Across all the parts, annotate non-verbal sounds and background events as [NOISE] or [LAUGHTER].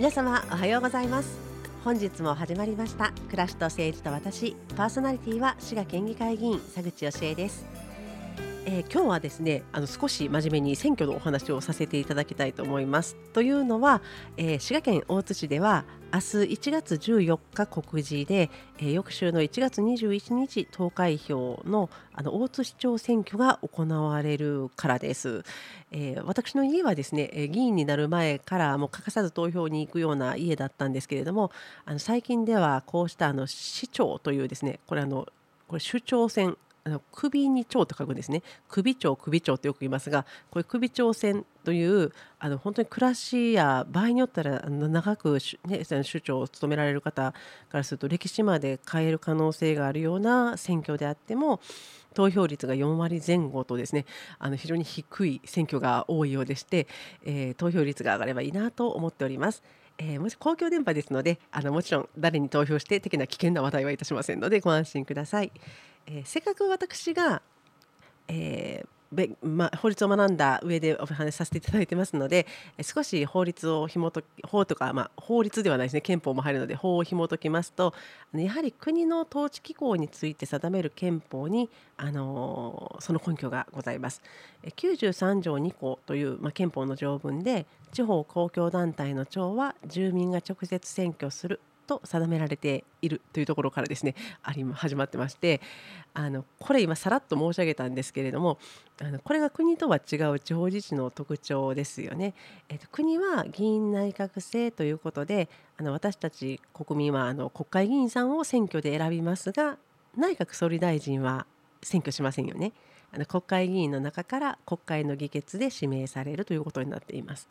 皆様おはようございます。本日も始まりました。暮らしと政治と私。パーソナリティは滋賀県議会議員佐口義恵です。えー、今日はですねあの少し真面目に選挙のお話をさせていただきたいと思います。というのは、えー、滋賀県大津市では明日1月14日告示で、えー、翌週の1月21日投開票のあの大津市長選挙が行われるからです、えー、私の家はですね、え議員になる前からもう欠かさず投票に行くような家だったんですけれどもあの最近ではこうしたあの市長というですねこれあのこれ首長選あの首に長と書くんですね首長首長ってよく言いますがこれ首長選というあの本当に暮らしや場合によったら長く、ね、首長を務められる方からすると歴史まで変える可能性があるような選挙であっても投票率が4割前後とですねあの非常に低い選挙が多いようでして、えー、投票率が上がればいいなと思っております。えー、もし公共電波ですのであのもちろん誰に投票して的な危険な話題はいたしませんのでご安心ください。えー、せっかく私が、えーま、法律を学んだ上でお話しさせていただいてますので少し法律を紐解き法とか、まあ、法律ではないですね憲法も入るので法を紐解きますとやはり国の統治機構について定める憲法に、あのー、その根拠がございます。93条2項という、まあ、憲法の条文で地方公共団体の長は住民が直接選挙すると定められているというところからですねあり始まってましてあのこれ今さらっと申し上げたんですけれどもあのこれが国とは違う地方自治の特徴ですよね。えっと、国は議員内閣制ということであの私たち国民はあの国会議員さんを選挙で選びますが内閣総理大臣は選挙しませんよね。あの国会議員の中から国会の議決で指名されるということになっています。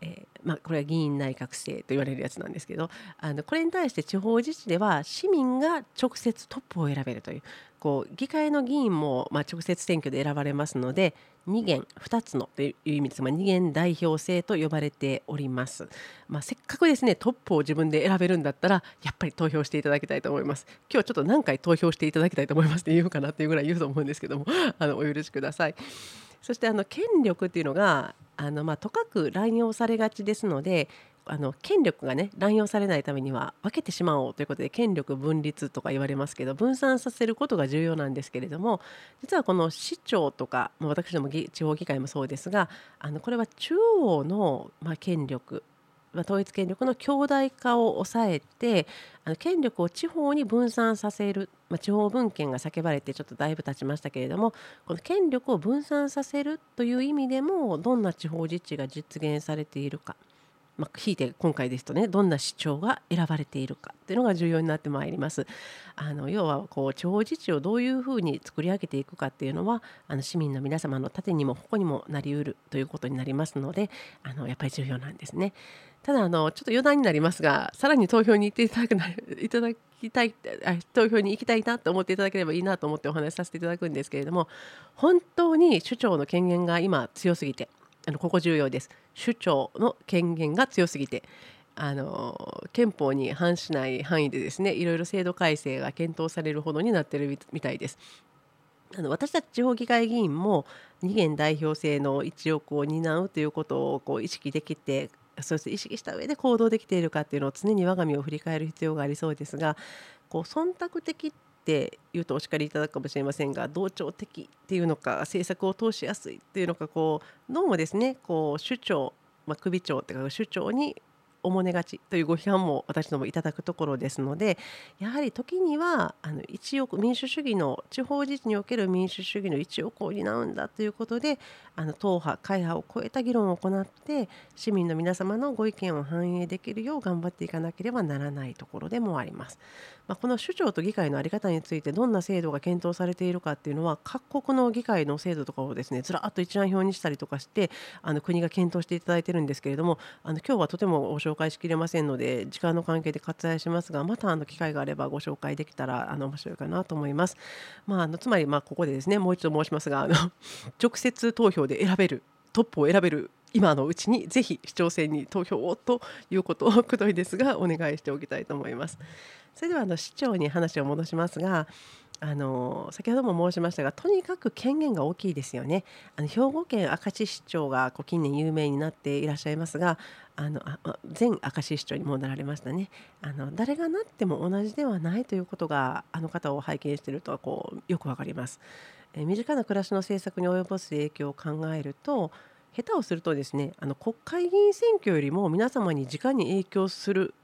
えー、まあ、これは議員内閣制と言われるやつなんですけどあのこれに対して地方自治では市民が直接トップを選べるというこう議会の議員も、まあ、直接選挙で選ばれますので2元2つのという意味です。が2元代表制と呼ばれております、まあ、せっかくですねトップを自分で選べるんだったらやっぱり投票していただきたいと思います。今日ちょっと何回投票していただきたいと思いますって言うかなっていうぐらい言うと思うんですけどもあのお許しください。そしてあの権力っていうのがあのまあとかく乱用されがちですのであの権力がね乱用されないためには分けてしまおうということで権力分立とか言われますけど分散させることが重要なんですけれども実はこの市長とか私ども地方議会もそうですがあのこれは中央のまあ権力まあ、統一権力の強大化を抑えてあの権力を地方に分散させる、まあ、地方分権が叫ばれてちょっとだいぶ経ちましたけれどもこの権力を分散させるという意味でもどんな地方自治が実現されているか。まあ、ひいて今回ですとねどんな市長が選ばれているかというのが重要になってまいります。あの要はこう地方自治をどういうふうに作り上げていくかっていうのはあの市民の皆様の盾にも矛にもなりうるということになりますのであのやっぱり重要なんですね。ただあのちょっと余談になりますがさらに投票に行っていただくな [LAUGHS] いただきたい投票に行きたいなと思っていただければいいなと思ってお話しさせていただくんですけれども本当に首長の権限が今強すぎてあのここ重要です首長の権限が強すぎてあの憲法に反しない範囲でですねいろいろ制度改正が検討されるほどになってるみたいです。あの私たち地方議会議員も二元代表制の一翼を担うということをこう意識できてそして意識した上で行動できているかっていうのを常に我が身を振り返る必要がありそうですがこう忖度的って言うとお叱りいただくかもしれませんが同調的っていうのか政策を通しやすいっていうのかこうどうもですねこう首長、まあ、首長っていうか首長におもねがちというご批判も私どもいただくところですのでやはり時にはあの一億民主主義の地方自治における民主主義の一翼を担うんだということであの党派会派を超えた議論を行って市民の皆様のご意見を反映できるよう頑張っていかなければならないところでもあります。まあ、この首長と議会の在り方についてどんな制度が検討されているかっていうのは各国の議会の制度とかをですねずらっと一覧表にしたりとかしてあの国が検討していただいてるんですけれどもあの今日はとてもご紹介しきれませんので時間の関係で割愛しますがまたあの機会があればご紹介できたらあの面白いかなと思います。まあ、あのつまりまここでですねもう一度申しますがあの直接投票で選べるトップを選べる今のうちにぜひ市長選に投票をということをくどいですがお願いしておきたいと思います。[LAUGHS] それではあの市長に話を戻しますがあの先ほども申しましたがとにかく権限が大きいですよね。あの兵庫県明石市長がこう近年有名になっていらっしゃいますがあのあ前明石市長にもなられましたねあの誰がなっても同じではないということがあの方を拝見しているとこうよくわかります。え身近な暮らしの政策に及ぼす影響を考えると下手をするとですねあの国会議員選挙よりも皆様に直に影響する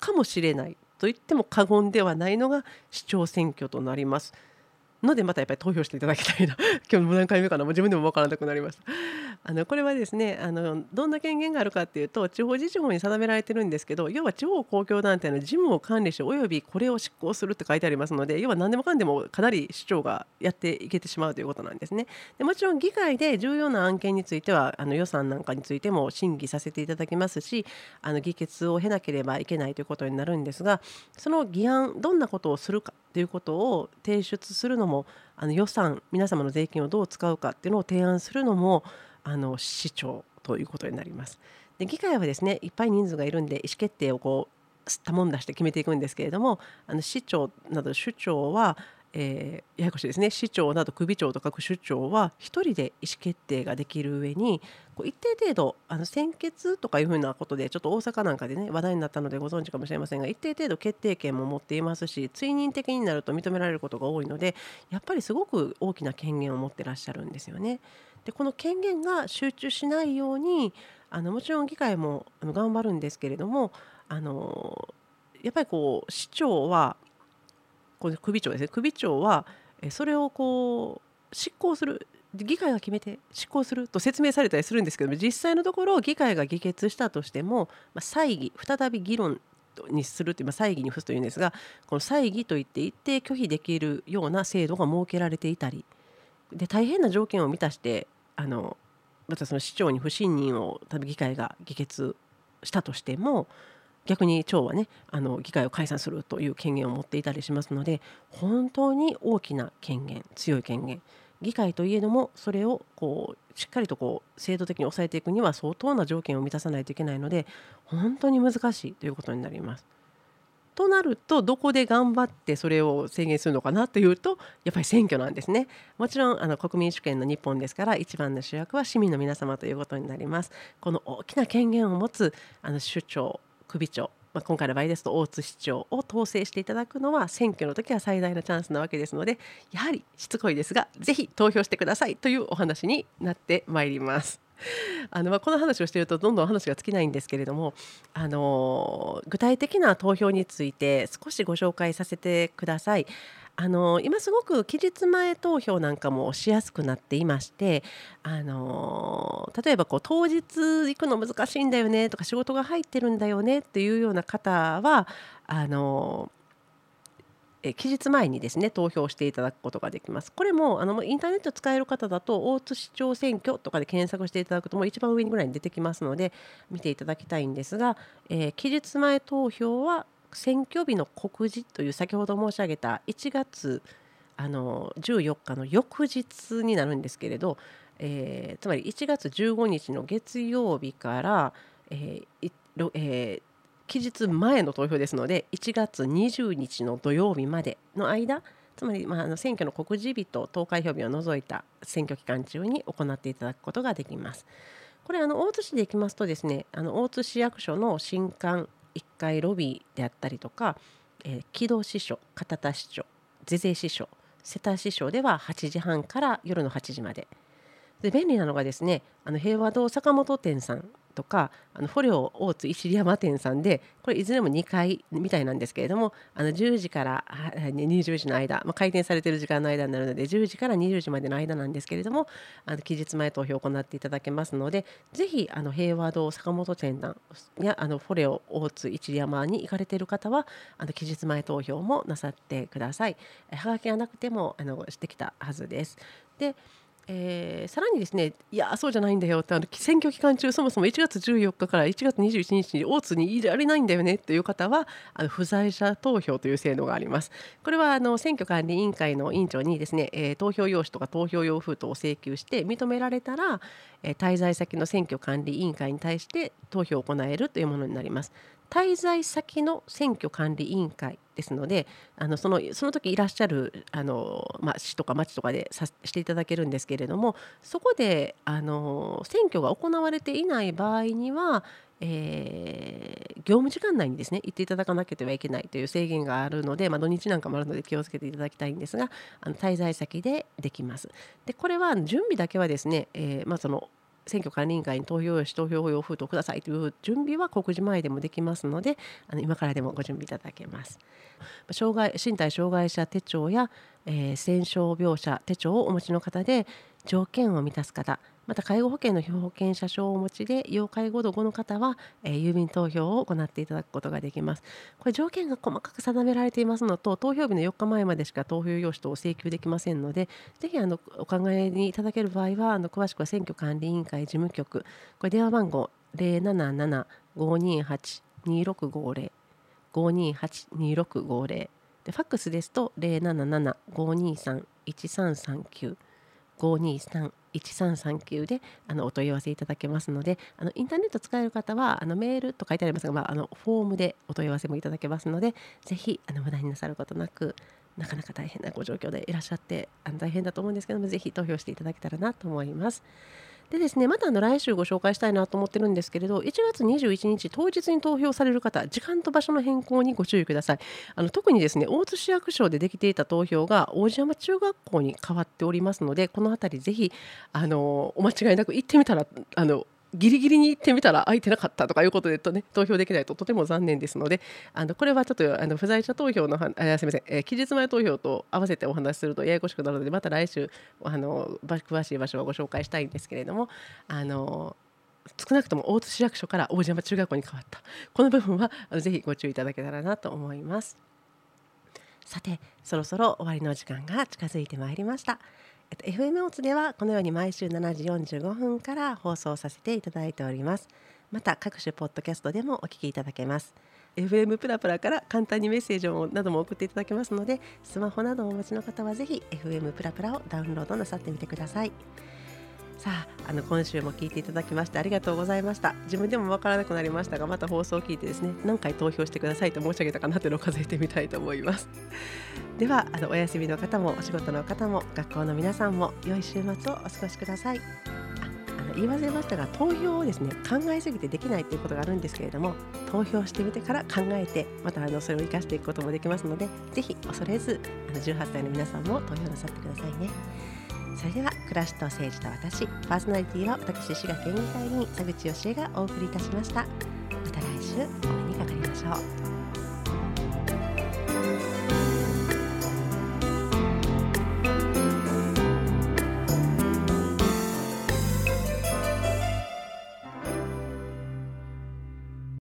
かもしれないと言っても過言ではないのが市長選挙となります。のでまたやっぱり投票していただきたいな。[LAUGHS] 今日も何回目かなもう自分でも分からなくなりました。あのこれはですねあのどんな権限があるかっていうと地方自治法に定められてるんですけど要は地方公共団体の事務を管理しおよびこれを執行するって書いてありますので要は何でもかんでもかなり市長がやっていけてしまうということなんですね。でもちろん議会で重要な案件についてはあの予算なんかについても審議させていただきますしあの議決を経なければいけないということになるんですがその議案どんなことをするかということを提出するのもあの予算皆様の税金をどう使うかっていうのを提案するのもあの市長ということになります。で議会はですねいっぱい人数がいるんで意思決定をこうすったもんだして決めていくんですけれどもあの市長など首長はえー、ややこしいですね市長など首長と各首長は1人で意思決定ができる上にこう一定程度あの先決とかいうふうなことでちょっと大阪なんかでね話題になったのでご存知かもしれませんが一定程度決定権も持っていますし追認的になると認められることが多いのでやっぱりすごく大きな権限を持ってらっしゃるんですよね。でこの権限が集中しないようにあのもちろん議会もあの頑張るんですけれどもあのやっぱりこう市長はこの首長ですね首長はそれをこう執行する議会が決めて執行すると説明されたりするんですけども実際のところ議会が議決したとしても、まあ、再議再び議論にするという、まあ、再議に付すというんですがこの再議といって一定拒否できるような制度が設けられていたり。で大変な条件を満たしてあのまたその市長に不信任を多分議会が議決したとしても逆に町はねあの議会を解散するという権限を持っていたりしますので本当に大きな権限強い権限議会といえどもそれをこうしっかりとこう制度的に抑えていくには相当な条件を満たさないといけないので本当に難しいということになります。となるとどこで頑張ってそれを制限するのかなというとやっぱり選挙なんですねもちろんあの国民主権の日本ですから一番の主役は市民の皆様ということになりますこの大きな権限を持つあの首長首長まあ、今回の場合ですと大津市長を統制していただくのは選挙の時は最大のチャンスなわけですのでやはりしつこいですがぜひ投票してくださいというお話になってまいります。あのまあ、この話をしているとどんどん話が尽きないんですけれどもあの具体的な投票について少しご紹介させてください。あの今すごく期日前投票なんかもしやすくなっていましてあの例えばこう当日行くの難しいんだよねとか仕事が入ってるんだよねっていうような方はあのえ期日前にですね投票していただくことができます。これもあのインターネット使える方だと大津市長選挙とかで検索していただくともう一番上にぐらいに出てきますので見ていただきたいんですが、えー、期日前投票は選挙日の告示という先ほど申し上げた1月あの14日の翌日になるんですけれど、えー、つまり1月15日の月曜日から、えーえー、期日前の投票ですので1月20日の土曜日までの間つまり、まあ、あの選挙の告示日と投開票日を除いた選挙期間中に行っていただくことができます。これあの大津市でいきますとですねあの大津市役所の新館1階ロビーであったりとか、えー、木戸支所片田支所是々支所瀬田支所では8時半から夜の8時まで。で便利なのがですねあの平和堂坂本店さんとかあのフォレオ大津石山店さんでこれいずれも2階みたいなんですけれどもあの10時から20時の間、まあ、開店されている時間の間になるので10時から20時までの間なんですけれどもあの期日前投票を行っていただけますのでぜひあの平和堂坂本店さんやあのフォレオ大津一山に行かれている方はあの期日前投票もなさってください。はがきがなくてもあのしてきたはずです。でえー、さらにですねいやそうじゃないんだよってあの選挙期間中そもそも1月14日から1月21日に大津にいられないんだよねという方はあの不在者投票という制度があります。これはあの選挙管理委員会の委員長にですね、えー、投票用紙とか投票用封筒を請求して認められたら、滞在先の選挙管理委員会に対して投票を行えるというものになります。滞在先の選挙管理委員会ですのであのそのその時いらっしゃるあの、まあ、市とか町とかでさしていただけるんですけれどもそこであの選挙が行われていない場合には、えー、業務時間内にですね行っていただかなければいけないという制限があるので、まあ、土日なんかもあるので気をつけていただきたいんですがあの滞在先でできます。でこれは準備だけはですね、えーまあ、その選挙管理委員会に投票用紙投票用封筒くださいという準備は告示前でもできますのであの今からでもご準備いただけます障害身体障害者手帳や、えー、戦傷病者手帳をお持ちの方で条件を満たす方また介護保険の被保険者証をお持ちで要介護度5の方は、えー、郵便投票を行っていただくことができます。これ条件が細かく定められていますのと投票日の4日前までしか投票用紙等を請求できませんのでぜひあのお考えにいただける場合はあの詳しくは選挙管理委員会事務局これ電話番号077-528-2650 528-2650でファックスですと077-523-1339 523-1339であのお問い合わせいただけますのであのインターネット使える方はあのメールと書いてありますが、まあ、あのフォームでお問い合わせもいただけますのでぜひあの無駄になさることなくなかなか大変なご状況でいらっしゃってあの大変だと思うんですけどもぜひ投票していただけたらなと思います。でですねまたあの来週ご紹介したいなと思ってるんですけれど1月21日当日に投票される方時間と場所の変更にご注意ください。あの特にですね大津市役所でできていた投票が王子山中学校に変わっておりますのでこの辺りぜひあのお間違いなく行ってみたらあのギリギリに行ってみたら空いてなかったとかいうことでと、ね、投票できないととても残念ですのであのこれはちょっとあの不在者投票のあすみません、えー、期日前投票と合わせてお話しするとややこしくなるのでまた来週あの詳しい場所をご紹介したいんですけれどもあの少なくとも大津市役所から大島中学校に変わったこの部分はぜひご注意いただけたらなと思います。さてそろそろ終わりの時間が近づいてまいりました。FM オツではこのように毎週7時45分から放送させていただいております。また各種ポッドキャストでもお聞きいただけます。FM プラプラから簡単にメッセージをなども送っていただけますのでスマホなどをお持ちの方はぜひ FM プラプラをダウンロードなさってみてください。さああの今週も聞いていただきましてありがとうございました。自分でもわからなくなりましたがまた放送を聞いてですね何回投票してくださいと申し上げたかなというのを数えてみたいと思います。ではあのお休みの方もお仕事の方も学校の皆さんも良い週末をお過ごしください。言い忘れましたが投票をですね考えすぎてできないということがあるんですけれども投票してみてから考えてまたあのそれを生かしていくこともできますのでぜひ恐れずあの18歳の皆さんも投票なさってくださいね。それでは暮らしと政治と私パーソナリティは私滋賀県議会議員佐口義恵がお送りいたしました。また来週お目にかかりましょう。